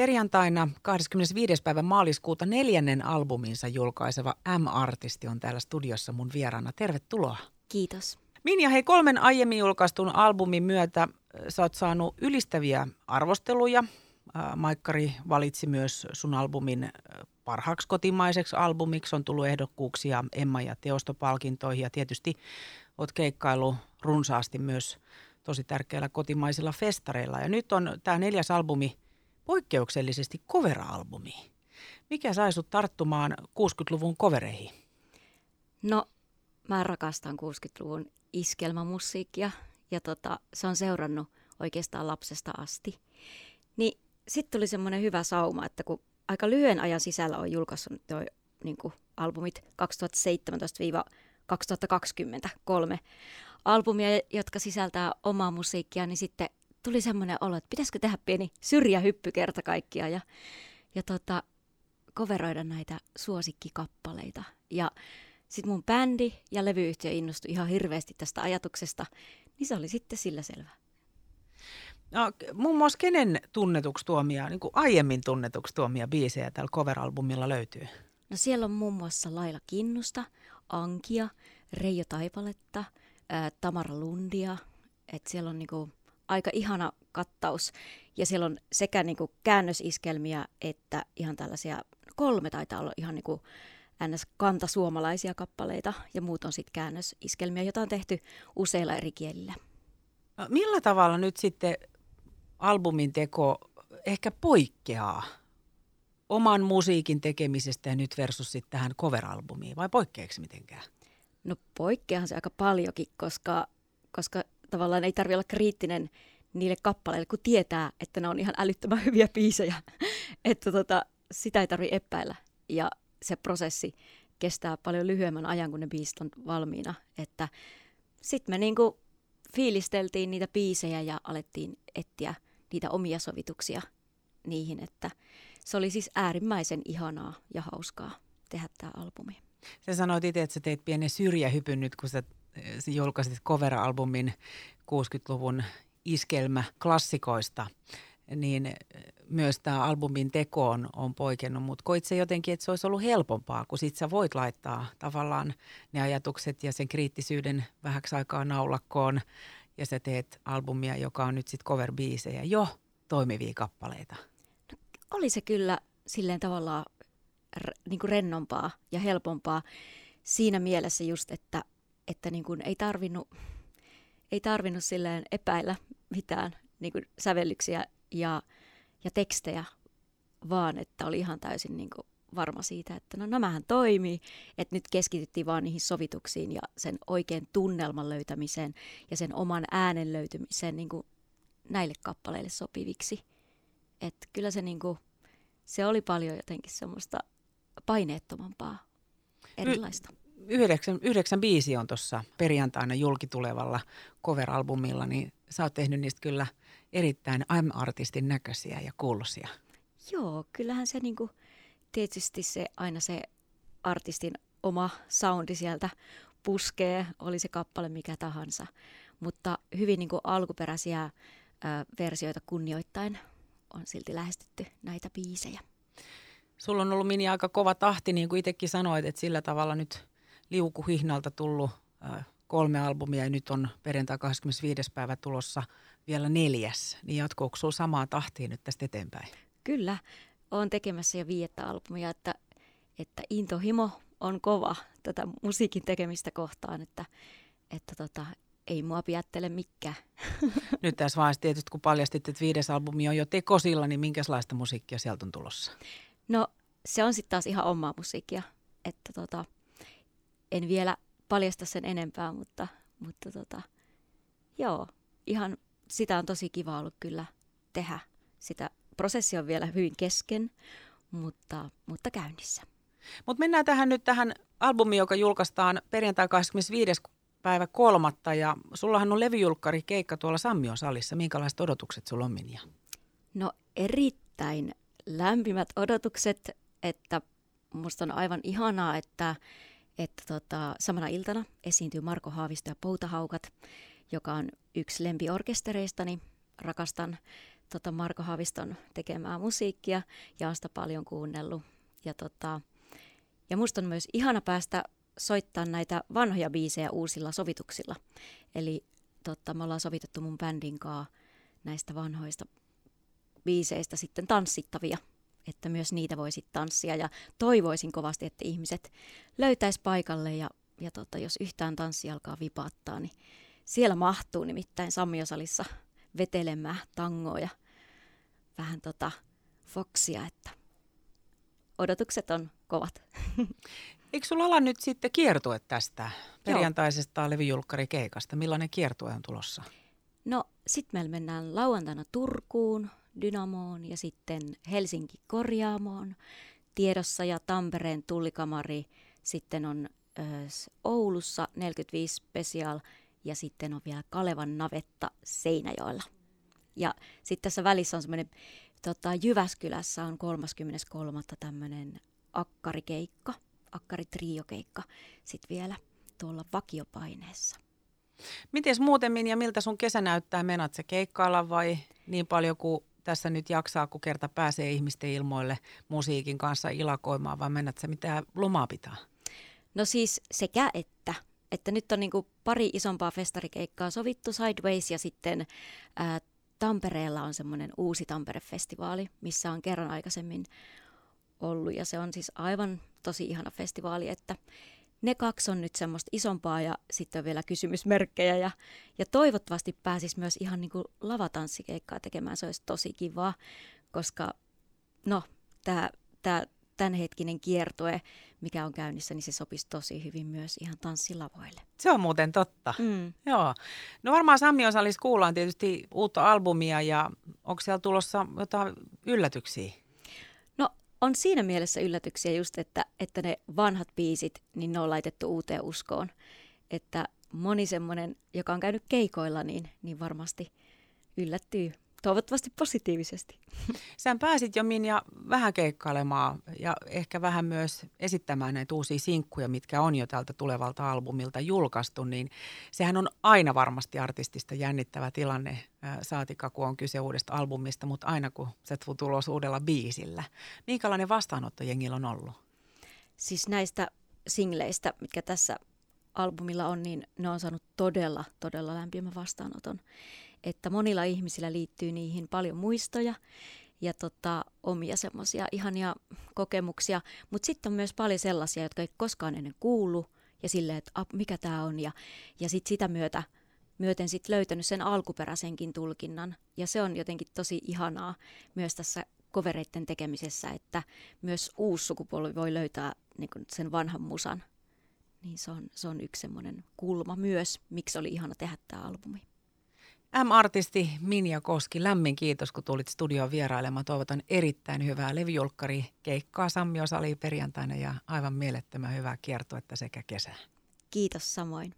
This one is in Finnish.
Perjantaina 25. päivä maaliskuuta neljännen albuminsa julkaiseva M-artisti on täällä studiossa mun vieraana. Tervetuloa. Kiitos. Minja, hei kolmen aiemmin julkaistun albumin myötä sä oot saanut ylistäviä arvosteluja. Maikkari valitsi myös sun albumin parhaaksi kotimaiseksi albumiksi. On tullut ehdokkuuksia Emma ja teostopalkintoihin ja tietysti oot keikkailu runsaasti myös tosi tärkeillä kotimaisilla festareilla. Ja nyt on tämä neljäs albumi poikkeuksellisesti cover-albumi. Mikä sai sut tarttumaan 60-luvun kovereihin? No, mä rakastan 60-luvun iskelmamusiikkia ja tota, se on seurannut oikeastaan lapsesta asti. Niin sitten tuli semmoinen hyvä sauma, että kun aika lyhyen ajan sisällä on julkaissut toi niin albumit 2017-2023 albumia, jotka sisältää omaa musiikkia, niin sitten tuli semmoinen olo, että pitäisikö tehdä pieni syrjähyppy kerta kaikkiaan ja, ja tota, koveroida näitä suosikkikappaleita. Ja sitten mun bändi ja levyyhtiö innostui ihan hirveästi tästä ajatuksesta, niin se oli sitten sillä selvä. No, muun muassa kenen tunnetuksi tuomia, niin kuin aiemmin tunnetuksi tuomia biisejä tällä cover-albumilla löytyy? No siellä on muun muassa Laila Kinnusta, Ankia, Reijo Taipaletta, ää, Tamara Lundia. Et siellä on niinku aika ihana kattaus ja siellä on sekä niinku käännösiskelmiä että ihan tällaisia, kolme taitaa olla ihan niinku ns. kantasuomalaisia kappaleita ja muut on sitten käännösiskelmiä, joita on tehty useilla eri kielillä. No, millä tavalla nyt sitten albumin teko ehkä poikkeaa oman musiikin tekemisestä ja nyt versus sitten tähän cover-albumiin, vai poikkeaako mitenkään? No poikkeahan se aika paljonkin, koska, koska tavallaan ei tarvitse olla kriittinen niille kappaleille, kun tietää, että ne on ihan älyttömän hyviä biisejä. että tota, sitä ei tarvitse epäillä. Ja se prosessi kestää paljon lyhyemmän ajan, kun ne biisit on valmiina. Että sitten me niinku fiilisteltiin niitä biisejä ja alettiin etsiä niitä omia sovituksia niihin, että se oli siis äärimmäisen ihanaa ja hauskaa tehdä tämä albumi. Sä sanoit itse, että sä teit pienen syrjähypyn nyt, kun sä julkaisit cover-albumin 60-luvun iskelmä klassikoista, niin myös tämä albumin teko on, on poikennut, mutta koit se jotenkin, että se olisi ollut helpompaa, kun sit sä voit laittaa tavallaan ne ajatukset ja sen kriittisyyden vähäksi aikaa naulakkoon ja sä teet albumia, joka on nyt sitten cover-biisejä, jo toimivia kappaleita. No, oli se kyllä silleen tavallaan r- niin kuin rennompaa ja helpompaa siinä mielessä just, että, että niin kuin ei tarvinnut, ei tarvinnut silleen epäillä mitään niin kuin sävellyksiä ja, ja tekstejä, vaan että oli ihan täysin niin kuin varma siitä, että no nämähän toimii, että nyt keskityttiin vaan niihin sovituksiin ja sen oikein tunnelman löytämiseen ja sen oman äänen löytymiseen niin kuin näille kappaleille sopiviksi. Että kyllä se, niin kuin, se oli paljon jotenkin semmoista paineettomampaa, erilaista. Y- yhdeksän, yhdeksän biisi on tuossa perjantaina julkitulevalla cover-albumilla, niin sä oot tehnyt niistä kyllä erittäin I'm-artistin näköisiä ja kuuluisia. Joo, kyllähän se niinku, tietysti se aina se artistin oma soundi sieltä puskee, oli se kappale mikä tahansa. Mutta hyvin niin kuin alkuperäisiä ö, versioita kunnioittain on silti lähestytty näitä biisejä. Sulla on ollut Mini aika kova tahti, niin kuin itsekin sanoit, että sillä tavalla nyt liukuhihnalta tullut ö, kolme albumia ja nyt on perjantai 25. päivä tulossa vielä neljäs. Niin jatkuuko sinulla samaa tahtia nyt tästä eteenpäin? Kyllä olen tekemässä jo viidettä albumia, että, että intohimo on kova tätä musiikin tekemistä kohtaan, että, että tota, ei mua piattele mikään. Nyt tässä vaiheessa tietysti, kun paljastit, että viides albumi on jo tekosilla, niin minkälaista musiikkia sieltä on tulossa? No se on sitten taas ihan omaa musiikkia, että tota, en vielä paljasta sen enempää, mutta, mutta tota, joo, ihan sitä on tosi kiva ollut kyllä tehdä sitä prosessi on vielä hyvin kesken, mutta, mutta käynnissä. Mutta mennään tähän nyt tähän albumiin, joka julkaistaan perjantai 25. päivä kolmatta ja sullahan on levyjulkkari keikka tuolla Sammion salissa. Minkälaiset odotukset sulla on, Minja? No erittäin lämpimät odotukset, että musta on aivan ihanaa, että, että tota, samana iltana esiintyy Marko Haavisto ja Poutahaukat, joka on yksi lempiorkestereistani. Rakastan tota Marko Haviston tekemää musiikkia ja on sitä paljon kuunnellut. Ja, tota, ja musta on myös ihana päästä soittaa näitä vanhoja biisejä uusilla sovituksilla. Eli tota, me ollaan sovitettu mun bändin kanssa näistä vanhoista biiseistä sitten tanssittavia, että myös niitä voisi tanssia. Ja toivoisin kovasti, että ihmiset löytäis paikalle ja, ja tota, jos yhtään tanssi alkaa vipattaa, niin siellä mahtuu nimittäin Sammiosalissa vetelemään tangoa ja vähän tota foksia, että odotukset on kovat. Eikö sulla ala nyt sitten kiertue tästä perjantaisesta levyjulkkarikeikasta? Millainen kiertue on tulossa? No, sitten meillä mennään lauantaina Turkuun, Dynamoon ja sitten Helsinki Korjaamoon. Tiedossa ja Tampereen tullikamari. Sitten on Oulussa 45 Special ja sitten on vielä Kalevan navetta Seinäjoella. Ja sitten tässä välissä on semmoinen, tota, Jyväskylässä on 33. tämmöinen akkarikeikka, akkaritriokeikka sitten vielä tuolla vakiopaineessa. Miten muuten ja miltä sun kesä näyttää? Menat se keikkailla vai niin paljon kuin tässä nyt jaksaa, kun kerta pääsee ihmisten ilmoille musiikin kanssa ilakoimaan, vai mennät se mitä lomaa pitää? No siis sekä että. Että nyt on niin pari isompaa festarikeikkaa sovittu Sideways ja sitten ää, Tampereella on semmoinen uusi Tampere-festivaali, missä on kerran aikaisemmin ollut ja se on siis aivan tosi ihana festivaali, että ne kaksi on nyt semmoista isompaa ja sitten on vielä kysymysmerkkejä ja, ja toivottavasti pääsis myös ihan niin kuin lavatanssikeikkaa tekemään, se olisi tosi kivaa, koska no tämä tää, tämänhetkinen kiertue, mikä on käynnissä, niin se sopisi tosi hyvin myös ihan tanssilavoille. Se on muuten totta. Mm. Joo. No varmaan Sammi Osallis kuullaan tietysti uutta albumia ja onko siellä tulossa jotain yllätyksiä? On siinä mielessä yllätyksiä just, että, että ne vanhat biisit, niin ne on laitettu uuteen uskoon. Että moni semmoinen, joka on käynyt keikoilla, niin, niin varmasti yllättyy toivottavasti positiivisesti. Sä pääsit jo Minja vähän keikkailemaan ja ehkä vähän myös esittämään näitä uusia sinkkuja, mitkä on jo tältä tulevalta albumilta julkaistu, niin sehän on aina varmasti artistista jännittävä tilanne, saatika kun on kyse uudesta albumista, mutta aina kun se tulos uudella biisillä. Minkälainen vastaanotto jengillä on ollut? Siis näistä singleistä, mitkä tässä albumilla on, niin ne on saanut todella, todella lämpimän vastaanoton että monilla ihmisillä liittyy niihin paljon muistoja ja tota, omia semmoisia ihania kokemuksia, mutta sitten on myös paljon sellaisia, jotka ei koskaan ennen kuulu ja silleen, että ap, mikä tämä on ja, ja sitten sitä myötä myöten sit löytänyt sen alkuperäisenkin tulkinnan ja se on jotenkin tosi ihanaa myös tässä kovereiden tekemisessä, että myös uusi sukupolvi voi löytää niin sen vanhan musan. Niin se on, se on yksi semmoinen kulma myös, miksi oli ihana tehdä tämä albumi. M-artisti Minja Koski, lämmin kiitos, kun tulit studioon vierailemaan. Toivotan erittäin hyvää levyjulkkari keikkaa Sammio Sali perjantaina ja aivan mielettömän hyvää kiertoetta sekä kesää. Kiitos samoin.